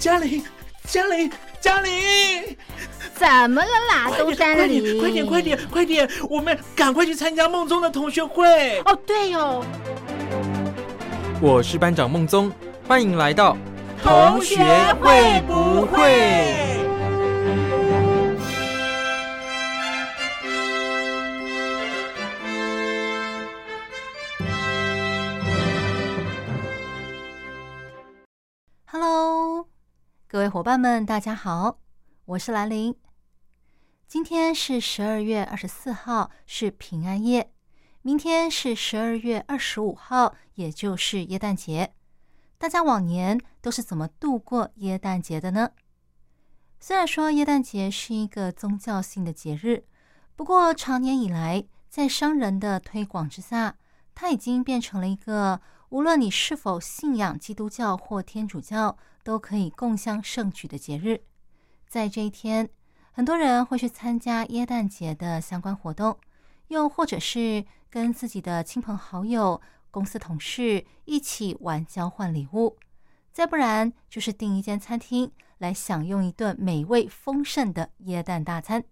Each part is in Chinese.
嘉玲，嘉玲，嘉玲，怎么了啦？东山里，快点，快点，快点，我们赶快去参加梦中的同学会。哦，对哦，我是班长梦宗，欢迎来到同学会不会？各位伙伴们，大家好，我是兰玲。今天是十二月二十四号，是平安夜。明天是十二月二十五号，也就是耶诞节。大家往年都是怎么度过耶诞节的呢？虽然说耶诞节是一个宗教性的节日，不过长年以来，在商人的推广之下，它已经变成了一个无论你是否信仰基督教或天主教。都可以共襄盛举的节日，在这一天，很多人会去参加耶诞节的相关活动，又或者是跟自己的亲朋好友、公司同事一起玩交换礼物，再不然就是订一间餐厅来享用一顿美味丰盛的耶诞大餐。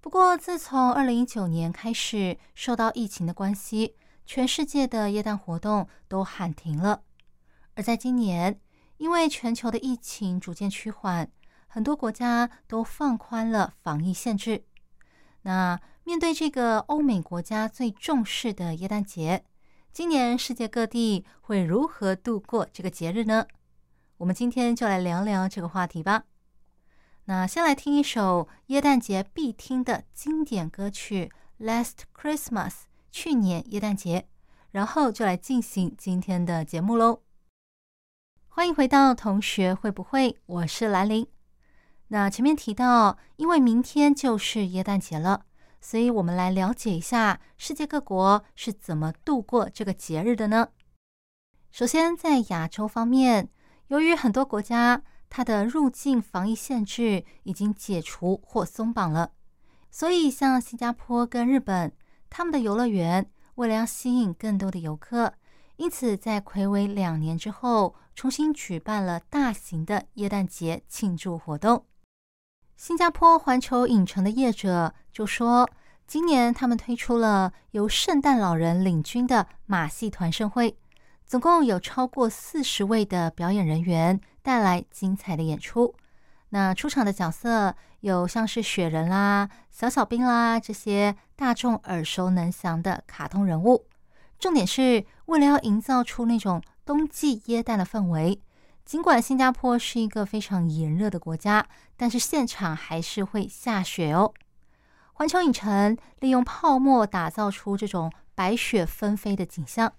不过，自从二零一九年开始，受到疫情的关系，全世界的耶诞活动都喊停了，而在今年。因为全球的疫情逐渐趋缓，很多国家都放宽了防疫限制。那面对这个欧美国家最重视的耶诞节，今年世界各地会如何度过这个节日呢？我们今天就来聊聊这个话题吧。那先来听一首耶诞节必听的经典歌曲《Last Christmas》，去年耶诞节，然后就来进行今天的节目喽。欢迎回到同学会不会？我是兰玲。那前面提到，因为明天就是耶诞节了，所以我们来了解一下世界各国是怎么度过这个节日的呢？首先，在亚洲方面，由于很多国家它的入境防疫限制已经解除或松绑了，所以像新加坡跟日本，他们的游乐园为了要吸引更多的游客。因此，在魁违两年之后，重新举办了大型的耶诞节庆祝活动。新加坡环球影城的业者就说，今年他们推出了由圣诞老人领军的马戏团盛会，总共有超过四十位的表演人员带来精彩的演出。那出场的角色有像是雪人啦、小小兵啦这些大众耳熟能详的卡通人物。重点是为了要营造出那种冬季耶诞的氛围，尽管新加坡是一个非常炎热的国家，但是现场还是会下雪哦。环球影城利用泡沫打造出这种白雪纷飞的景象，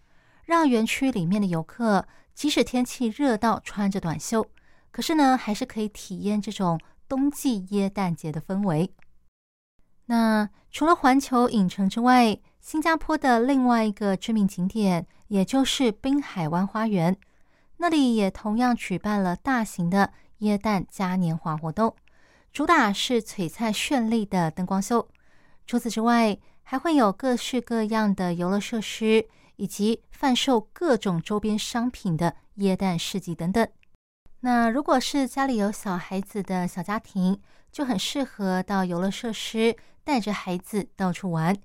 让园区里面的游客即使天气热到穿着短袖，可是呢，还是可以体验这种冬季耶诞节的氛围。那除了环球影城之外，新加坡的另外一个知名景点，也就是滨海湾花园，那里也同样举办了大型的耶诞嘉年华活动，主打是璀璨绚丽的灯光秀。除此之外，还会有各式各样的游乐设施，以及贩售各种周边商品的耶诞市集等等。那如果是家里有小孩子的小家庭，就很适合到游乐设施带着孩子到处玩。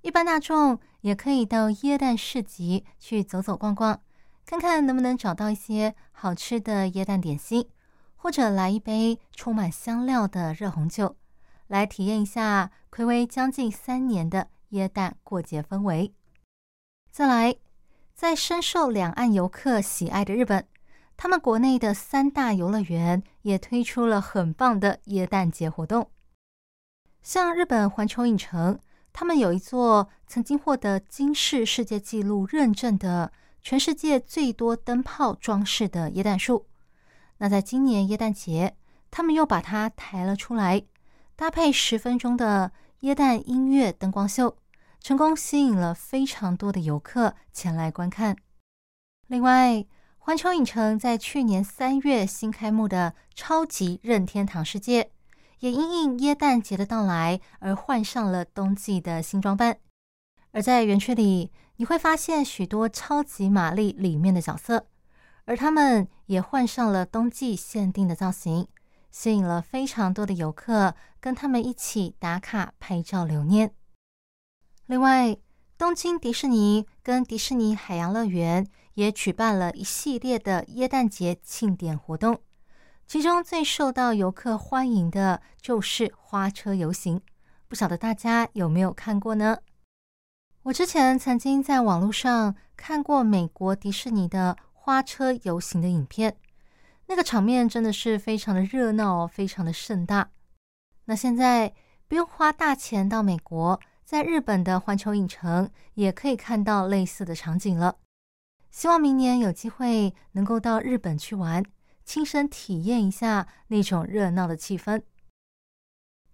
一般大众也可以到椰蛋市集去走走逛逛，看看能不能找到一些好吃的椰蛋点心，或者来一杯充满香料的热红酒，来体验一下暌违将近三年的椰蛋过节氛围。再来，在深受两岸游客喜爱的日本，他们国内的三大游乐园也推出了很棒的椰蛋节活动，像日本环球影城。他们有一座曾经获得金氏世界纪录认证的全世界最多灯泡装饰的椰蛋树。那在今年椰蛋节，他们又把它抬了出来，搭配十分钟的椰蛋音乐灯光秀，成功吸引了非常多的游客前来观看。另外，环球影城在去年三月新开幕的超级任天堂世界。也因应耶诞节的到来而换上了冬季的新装扮，而在园区里，你会发现许多超级玛丽里面的角色，而他们也换上了冬季限定的造型，吸引了非常多的游客跟他们一起打卡拍照留念。另外，东京迪士尼跟迪士尼海洋乐园也举办了一系列的耶诞节庆典活动，其中最受到游客欢迎的就是花车游行。不晓得大家有没有看过呢？我之前曾经在网络上看过美国迪士尼的花车游行的影片，那个场面真的是非常的热闹，非常的盛大。那现在不用花大钱到美国，在日本的环球影城也可以看到类似的场景了。希望明年有机会能够到日本去玩，亲身体验一下那种热闹的气氛。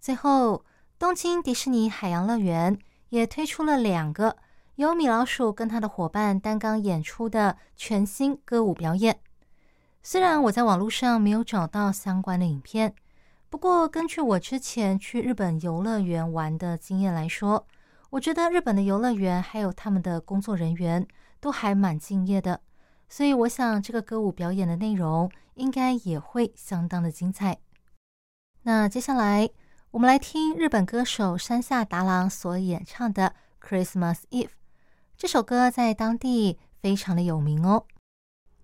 最后。东京迪士尼海洋乐园也推出了两个由米老鼠跟他的伙伴担纲演出的全新歌舞表演。虽然我在网络上没有找到相关的影片，不过根据我之前去日本游乐园玩的经验来说，我觉得日本的游乐园还有他们的工作人员都还蛮敬业的，所以我想这个歌舞表演的内容应该也会相当的精彩。那接下来。我们来听日本歌手山下达郎所演唱的《Christmas Eve》这首歌，在当地非常的有名哦。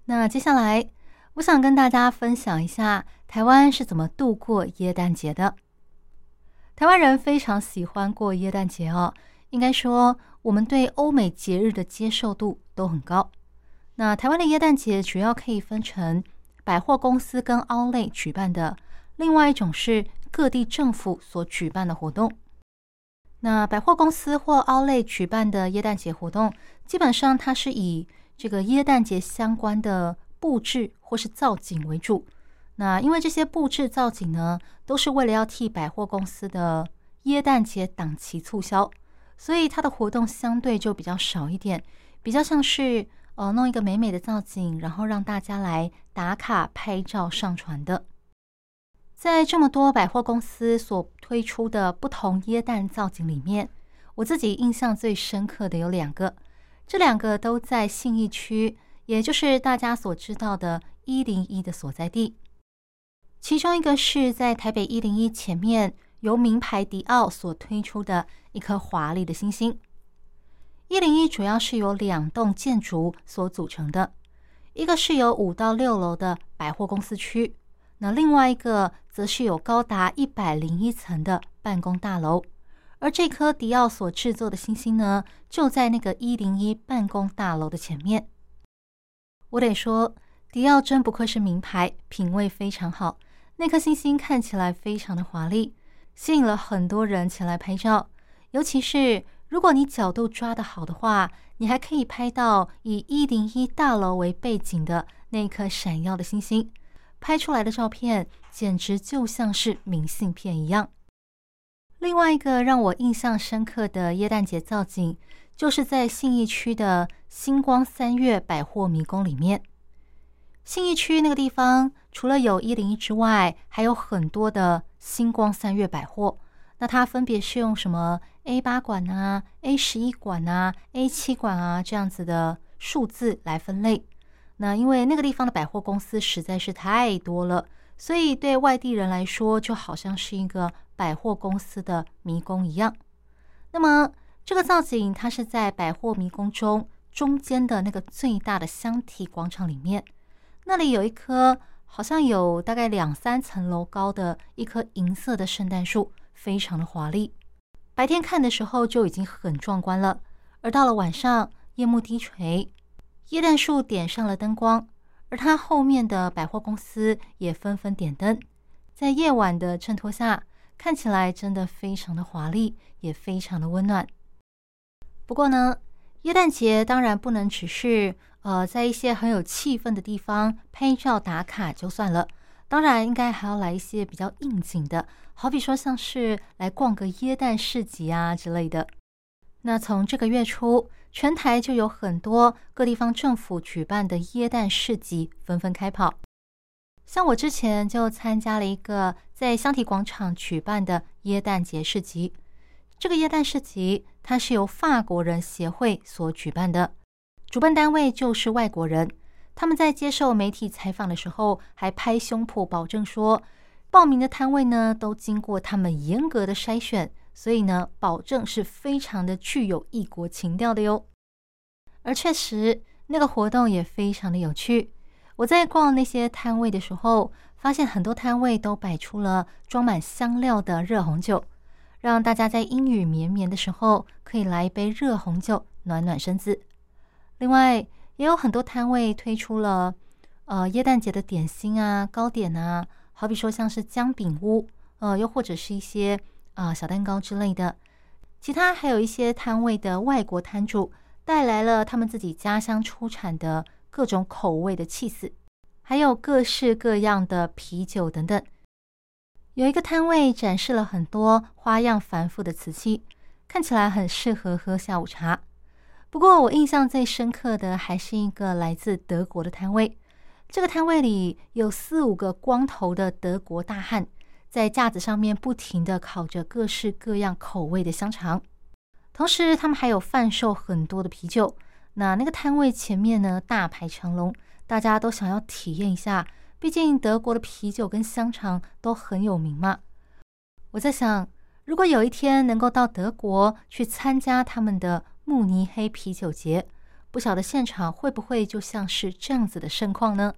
那接下来，我想跟大家分享一下台湾是怎么度过耶诞节的。台湾人非常喜欢过耶诞节哦，应该说我们对欧美节日的接受度都很高。那台湾的耶诞节主要可以分成百货公司跟奥莱举办的，另外一种是。各地政府所举办的活动，那百货公司或奥莱举办的耶诞节活动，基本上它是以这个耶诞节相关的布置或是造景为主。那因为这些布置造景呢，都是为了要替百货公司的耶诞节档期促销，所以它的活动相对就比较少一点，比较像是呃弄一个美美的造景，然后让大家来打卡拍照上传的。在这么多百货公司所推出的不同椰蛋造景里面，我自己印象最深刻的有两个，这两个都在信义区，也就是大家所知道的“一零一”的所在地。其中一个是在台北一零一前面，由名牌迪奥所推出的一颗华丽的星星。一零一主要是由两栋建筑所组成的，一个是由五到六楼的百货公司区。那另外一个则是有高达一百零一层的办公大楼，而这颗迪奥所制作的星星呢，就在那个一零一办公大楼的前面。我得说，迪奥真不愧是名牌，品味非常好。那颗星星看起来非常的华丽，吸引了很多人前来拍照。尤其是如果你角度抓得好的话，你还可以拍到以一零一大楼为背景的那颗闪耀的星星。拍出来的照片简直就像是明信片一样。另外一个让我印象深刻的耶诞节造景，就是在信义区的星光三月百货迷宫里面。信义区那个地方，除了有一零一之外，还有很多的星光三月百货。那它分别是用什么 A 八馆啊、A 十一馆啊、A 七馆啊这样子的数字来分类。那因为那个地方的百货公司实在是太多了，所以对外地人来说就好像是一个百货公司的迷宫一样。那么这个造景它是在百货迷宫中中间的那个最大的箱体广场里面，那里有一棵好像有大概两三层楼高的一棵银色的圣诞树，非常的华丽。白天看的时候就已经很壮观了，而到了晚上夜幕低垂。椰蛋树点上了灯光，而它后面的百货公司也纷纷点灯，在夜晚的衬托下，看起来真的非常的华丽，也非常的温暖。不过呢，耶诞节当然不能只是呃在一些很有气氛的地方拍照打卡就算了，当然应该还要来一些比较应景的，好比说像是来逛个耶诞市集啊之类的。那从这个月初。全台就有很多各地方政府举办的耶诞市集纷纷开跑，像我之前就参加了一个在香缇广场举办的耶诞节市集。这个耶诞市集它是由法国人协会所举办的，主办单位就是外国人，他们在接受媒体采访的时候，还拍胸脯保证说，报名的摊位呢都经过他们严格的筛选，所以呢，保证是非常的具有异国情调的哟。而确实，那个活动也非常的有趣。我在逛那些摊位的时候，发现很多摊位都摆出了装满香料的热红酒，让大家在阴雨绵绵的时候可以来一杯热红酒暖暖身子。另外，也有很多摊位推出了呃耶诞节的点心啊、糕点啊，好比说像是姜饼屋，呃，又或者是一些啊小蛋糕之类的。其他还有一些摊位的外国摊主带来了他们自己家乡出产的各种口味的气死。还有各式各样的啤酒等等，有一个摊位展示了很多花样繁复的瓷器，看起来很适合喝下午茶。不过，我印象最深刻的还是一个来自德国的摊位。这个摊位里有四五个光头的德国大汉，在架子上面不停的烤着各式各样口味的香肠，同时他们还有贩售很多的啤酒。那那个摊位前面呢，大排长龙。大家都想要体验一下，毕竟德国的啤酒跟香肠都很有名嘛。我在想，如果有一天能够到德国去参加他们的慕尼黑啤酒节，不晓得现场会不会就像是这样子的盛况呢？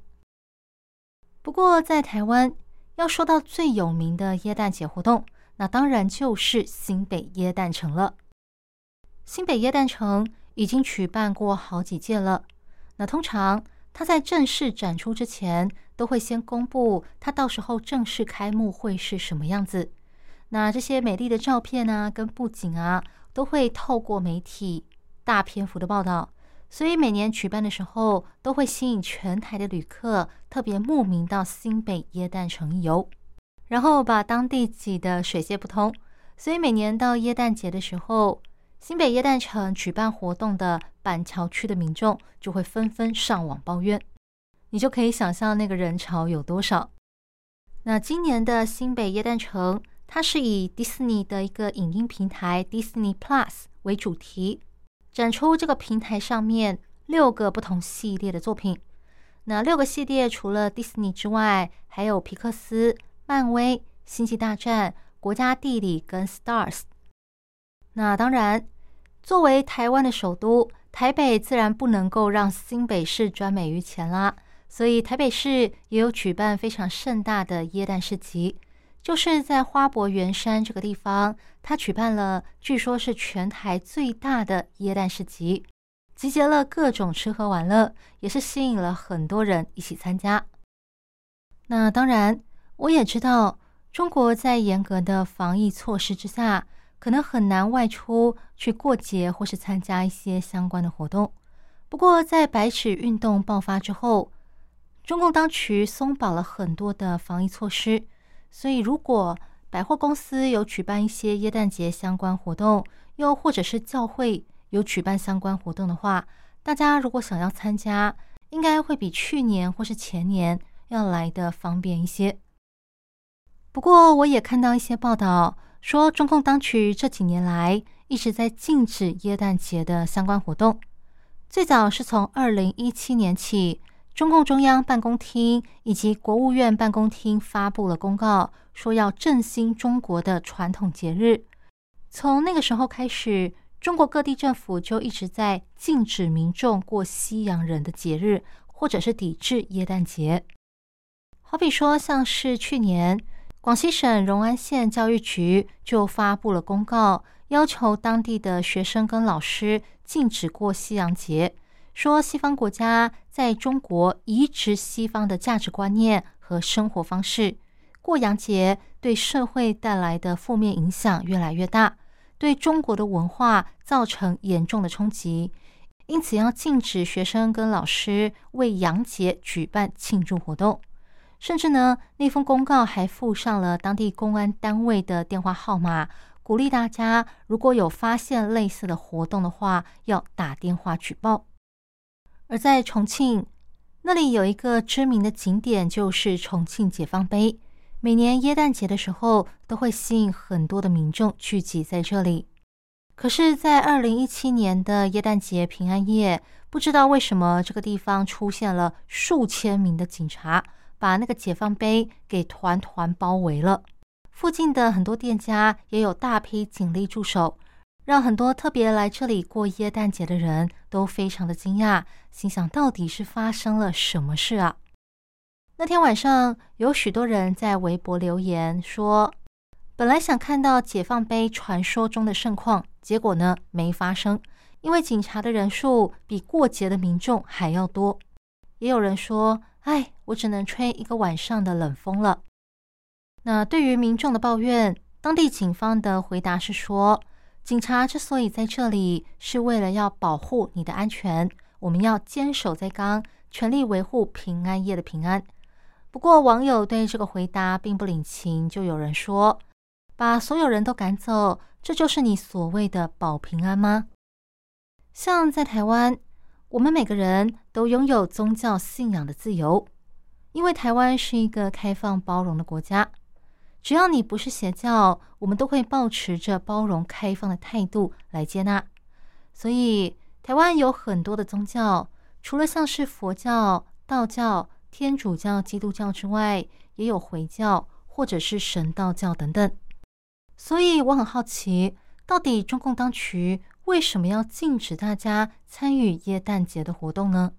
不过在台湾，要说到最有名的耶诞节活动，那当然就是新北耶诞城了。新北耶诞城已经举办过好几届了，那通常。它在正式展出之前，都会先公布它到时候正式开幕会是什么样子。那这些美丽的照片啊，跟布景啊，都会透过媒体大篇幅的报道。所以每年举办的时候，都会吸引全台的旅客特别慕名到新北耶诞城游，然后把当地挤得水泄不通。所以每年到耶诞节的时候，新北耶诞城举办活动的板桥区的民众就会纷纷上网抱怨，你就可以想象那个人潮有多少。那今年的新北耶诞城，它是以迪士尼的一个影音平台 Disney Plus 为主题，展出这个平台上面六个不同系列的作品。那六个系列除了迪士尼之外，还有皮克斯、漫威、星际大战、国家地理跟 Stars。那当然。作为台湾的首都，台北自然不能够让新北市专美于前啦。所以台北市也有举办非常盛大的耶诞市集，就是在花博园山这个地方，他举办了据说是全台最大的耶诞市集，集结了各种吃喝玩乐，也是吸引了很多人一起参加。那当然，我也知道中国在严格的防疫措施之下。可能很难外出去过节，或是参加一些相关的活动。不过，在白纸运动爆发之后，中共当局松绑了很多的防疫措施，所以如果百货公司有举办一些耶诞节相关活动，又或者是教会有举办相关活动的话，大家如果想要参加，应该会比去年或是前年要来的方便一些。不过，我也看到一些报道。说中共当局这几年来一直在禁止耶诞节的相关活动。最早是从二零一七年起，中共中央办公厅以及国务院办公厅发布了公告，说要振兴中国的传统节日。从那个时候开始，中国各地政府就一直在禁止民众过西洋人的节日，或者是抵制耶诞节。好比说，像是去年。广西省融安县教育局就发布了公告，要求当地的学生跟老师禁止过西洋节，说西方国家在中国移植西方的价值观念和生活方式，过洋节对社会带来的负面影响越来越大，对中国的文化造成严重的冲击，因此要禁止学生跟老师为洋节举办庆祝活动。甚至呢，那封公告还附上了当地公安单位的电话号码，鼓励大家如果有发现类似的活动的话，要打电话举报。而在重庆，那里有一个知名的景点，就是重庆解放碑。每年耶诞节的时候，都会吸引很多的民众聚集在这里。可是，在二零一七年的耶诞节平安夜，不知道为什么这个地方出现了数千名的警察，把那个解放碑给团团包围了。附近的很多店家也有大批警力驻守，让很多特别来这里过耶诞节的人都非常的惊讶，心想到底是发生了什么事啊？那天晚上，有许多人在微博留言说，本来想看到解放碑传说中的盛况，结果呢没发生，因为警察的人数比过节的民众还要多。也有人说，哎，我只能吹一个晚上的冷风了。那对于民众的抱怨，当地警方的回答是说，警察之所以在这里，是为了要保护你的安全，我们要坚守在岗，全力维护平安夜的平安。不过，网友对这个回答并不领情，就有人说，把所有人都赶走，这就是你所谓的保平安吗？像在台湾，我们每个人都拥有宗教信仰的自由，因为台湾是一个开放包容的国家。只要你不是邪教，我们都会保持着包容开放的态度来接纳。所以，台湾有很多的宗教，除了像是佛教、道教、天主教、基督教之外，也有回教或者是神道教等等。所以我很好奇，到底中共当局为什么要禁止大家参与耶诞节的活动呢？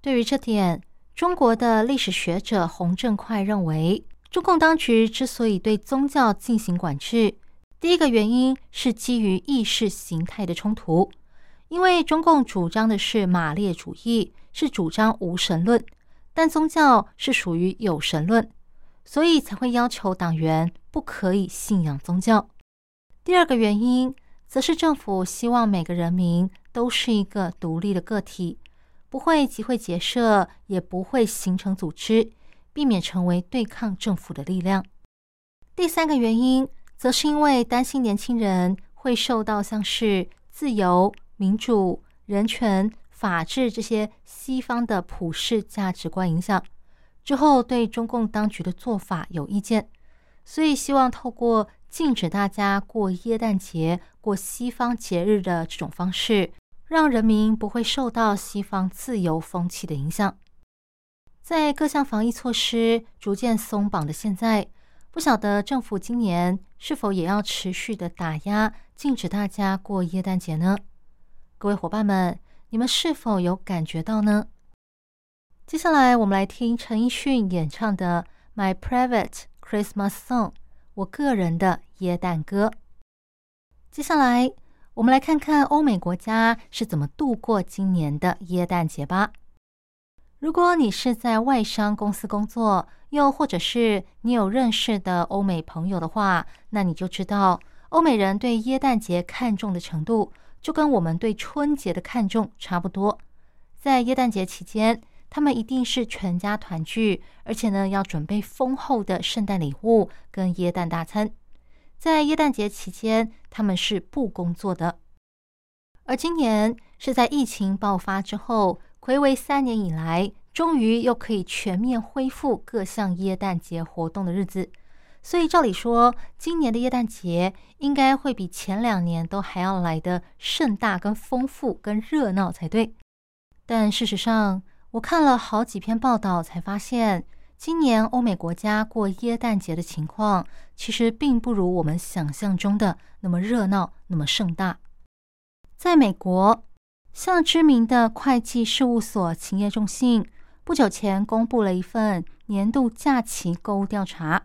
对于这点，中国的历史学者洪振快认为。中共当局之所以对宗教进行管制，第一个原因是基于意识形态的冲突，因为中共主张的是马列主义，是主张无神论，但宗教是属于有神论，所以才会要求党员不可以信仰宗教。第二个原因，则是政府希望每个人民都是一个独立的个体，不会集会结社，也不会形成组织。避免成为对抗政府的力量。第三个原因，则是因为担心年轻人会受到像是自由、民主、人权、法治这些西方的普世价值观影响，之后对中共当局的做法有意见，所以希望透过禁止大家过耶诞节、过西方节日的这种方式，让人民不会受到西方自由风气的影响。在各项防疫措施逐渐松绑的现在，不晓得政府今年是否也要持续的打压，禁止大家过耶诞节呢？各位伙伴们，你们是否有感觉到呢？接下来，我们来听陈奕迅演唱的《My Private Christmas Song》，我个人的耶诞歌。接下来，我们来看看欧美国家是怎么度过今年的耶诞节吧。如果你是在外商公司工作，又或者是你有认识的欧美朋友的话，那你就知道，欧美人对耶诞节看重的程度，就跟我们对春节的看重差不多。在耶诞节期间，他们一定是全家团聚，而且呢，要准备丰厚的圣诞礼物跟耶诞大餐。在耶诞节期间，他们是不工作的。而今年是在疫情爆发之后。回违三年以来，终于又可以全面恢复各项耶诞节活动的日子，所以照理说，今年的耶诞节应该会比前两年都还要来的盛大、跟丰富、跟热闹才对。但事实上，我看了好几篇报道，才发现今年欧美国家过耶诞节的情况，其实并不如我们想象中的那么热闹、那么盛大。在美国。像知名的会计事务所勤业众信不久前公布了一份年度假期购物调查，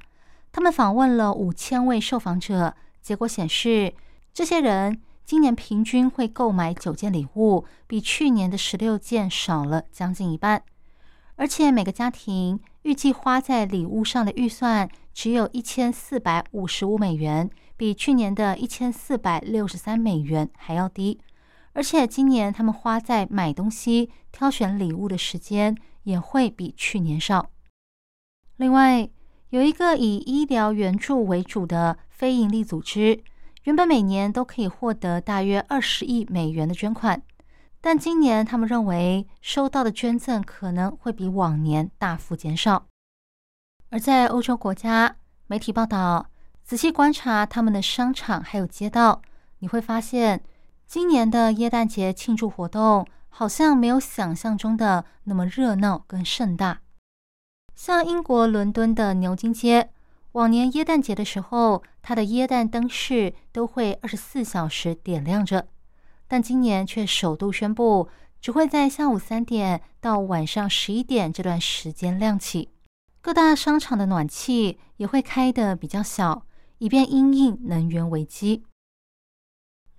他们访问了五千位受访者，结果显示，这些人今年平均会购买九件礼物，比去年的十六件少了将近一半，而且每个家庭预计花在礼物上的预算只有一千四百五十五美元，比去年的一千四百六十三美元还要低。而且今年他们花在买东西、挑选礼物的时间也会比去年少。另外，有一个以医疗援助为主的非营利组织，原本每年都可以获得大约二十亿美元的捐款，但今年他们认为收到的捐赠可能会比往年大幅减少。而在欧洲国家，媒体报道，仔细观察他们的商场还有街道。你会发现，今年的耶诞节庆祝活动好像没有想象中的那么热闹跟盛大。像英国伦敦的牛津街，往年耶诞节的时候，它的耶诞灯饰都会二十四小时点亮着，但今年却首度宣布，只会在下午三点到晚上十一点这段时间亮起。各大商场的暖气也会开得比较小，以便因应能源危机。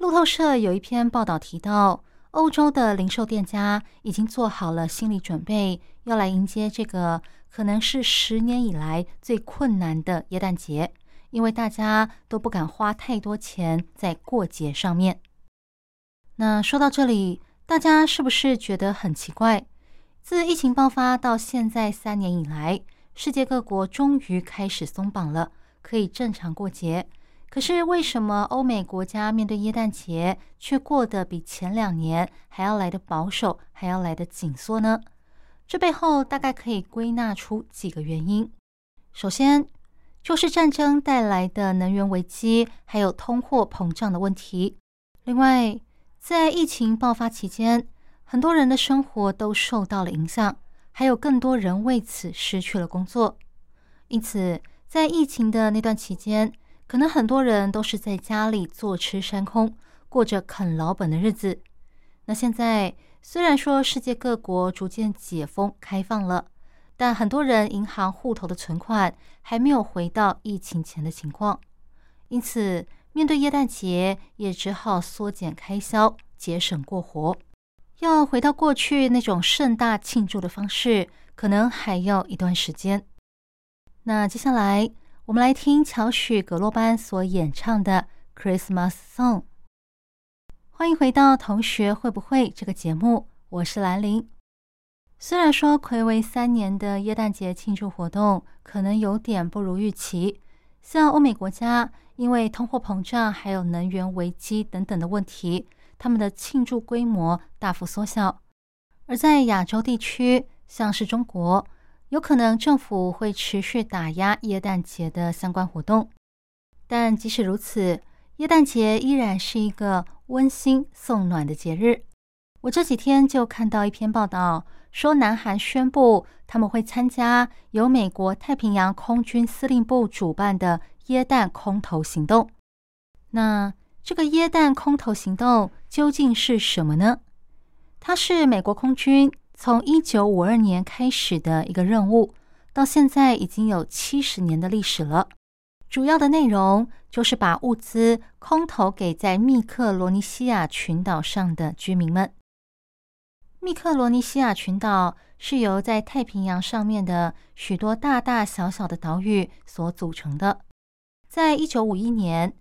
路透社有一篇报道提到，欧洲的零售店家已经做好了心理准备，要来迎接这个可能是十年以来最困难的耶诞节，因为大家都不敢花太多钱在过节上面。那说到这里，大家是不是觉得很奇怪？自疫情爆发到现在三年以来，世界各国终于开始松绑了，可以正常过节。可是为什么欧美国家面对耶诞节却过得比前两年还要来的保守，还要来的紧缩呢？这背后大概可以归纳出几个原因。首先就是战争带来的能源危机，还有通货膨胀的问题。另外，在疫情爆发期间，很多人的生活都受到了影响。还有更多人为此失去了工作，因此在疫情的那段期间，可能很多人都是在家里坐吃山空，过着啃老本的日子。那现在虽然说世界各国逐渐解封开放了，但很多人银行户头的存款还没有回到疫情前的情况，因此面对耶诞节，也只好缩减开销，节省过活。要回到过去那种盛大庆祝的方式，可能还要一段时间。那接下来，我们来听乔许·格洛班所演唱的《Christmas Song》。欢迎回到《同学会不会》这个节目，我是兰玲。虽然说暌违三年的耶诞节庆祝活动可能有点不如预期，像欧美国家因为通货膨胀还有能源危机等等的问题。他们的庆祝规模大幅缩小，而在亚洲地区，像是中国，有可能政府会持续打压耶诞节的相关活动。但即使如此，耶诞节依然是一个温馨送暖的节日。我这几天就看到一篇报道，说南韩宣布他们会参加由美国太平洋空军司令部主办的耶诞空投行动。那这个耶诞空投行动究竟是什么呢？它是美国空军从一九五二年开始的一个任务，到现在已经有七十年的历史了。主要的内容就是把物资空投给在密克罗尼西亚群岛上的居民们。密克罗尼西亚群岛是由在太平洋上面的许多大大小小的岛屿所组成的。在一九五一年。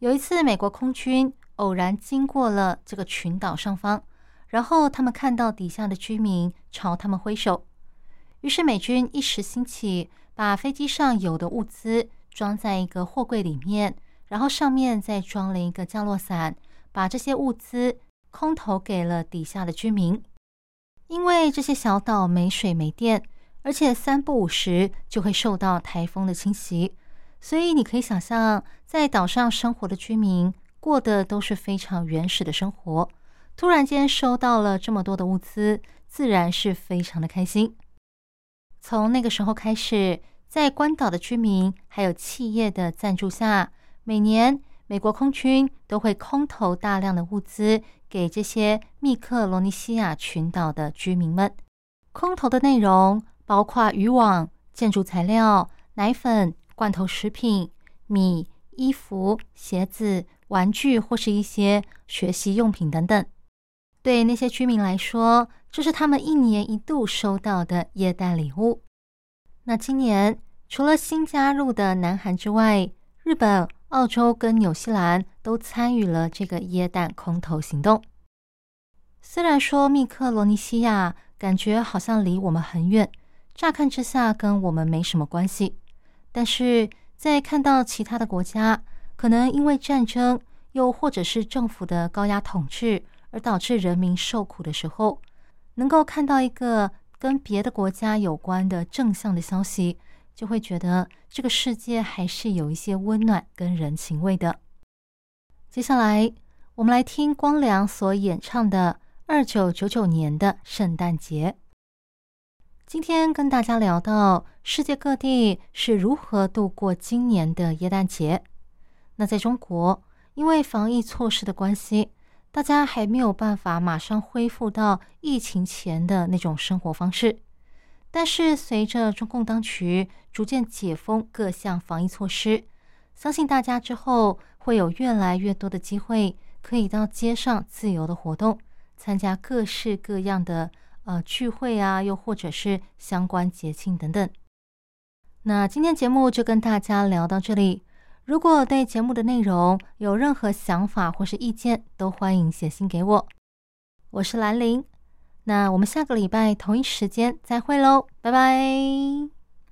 有一次，美国空军偶然经过了这个群岛上方，然后他们看到底下的居民朝他们挥手，于是美军一时兴起，把飞机上有的物资装在一个货柜里面，然后上面再装了一个降落伞，把这些物资空投给了底下的居民。因为这些小岛没水没电，而且三不五时就会受到台风的侵袭。所以你可以想象，在岛上生活的居民过的都是非常原始的生活。突然间收到了这么多的物资，自然是非常的开心。从那个时候开始，在关岛的居民还有企业的赞助下，每年美国空军都会空投大量的物资给这些密克罗尼西亚群岛的居民们。空投的内容包括渔网、建筑材料、奶粉。罐头食品、米、衣服、鞋子、玩具或是一些学习用品等等，对那些居民来说，这是他们一年一度收到的耶诞礼物。那今年除了新加入的南韩之外，日本、澳洲跟纽西兰都参与了这个耶诞空投行动。虽然说密克罗尼西亚感觉好像离我们很远，乍看之下跟我们没什么关系。但是在看到其他的国家可能因为战争，又或者是政府的高压统治而导致人民受苦的时候，能够看到一个跟别的国家有关的正向的消息，就会觉得这个世界还是有一些温暖跟人情味的。接下来，我们来听光良所演唱的二九九九年的圣诞节。今天跟大家聊到世界各地是如何度过今年的耶诞节。那在中国，因为防疫措施的关系，大家还没有办法马上恢复到疫情前的那种生活方式。但是随着中共当局逐渐解封各项防疫措施，相信大家之后会有越来越多的机会可以到街上自由的活动，参加各式各样的。呃，聚会啊，又或者是相关节庆等等。那今天节目就跟大家聊到这里。如果对节目的内容有任何想法或是意见，都欢迎写信给我。我是兰玲，那我们下个礼拜同一时间再会喽，拜拜。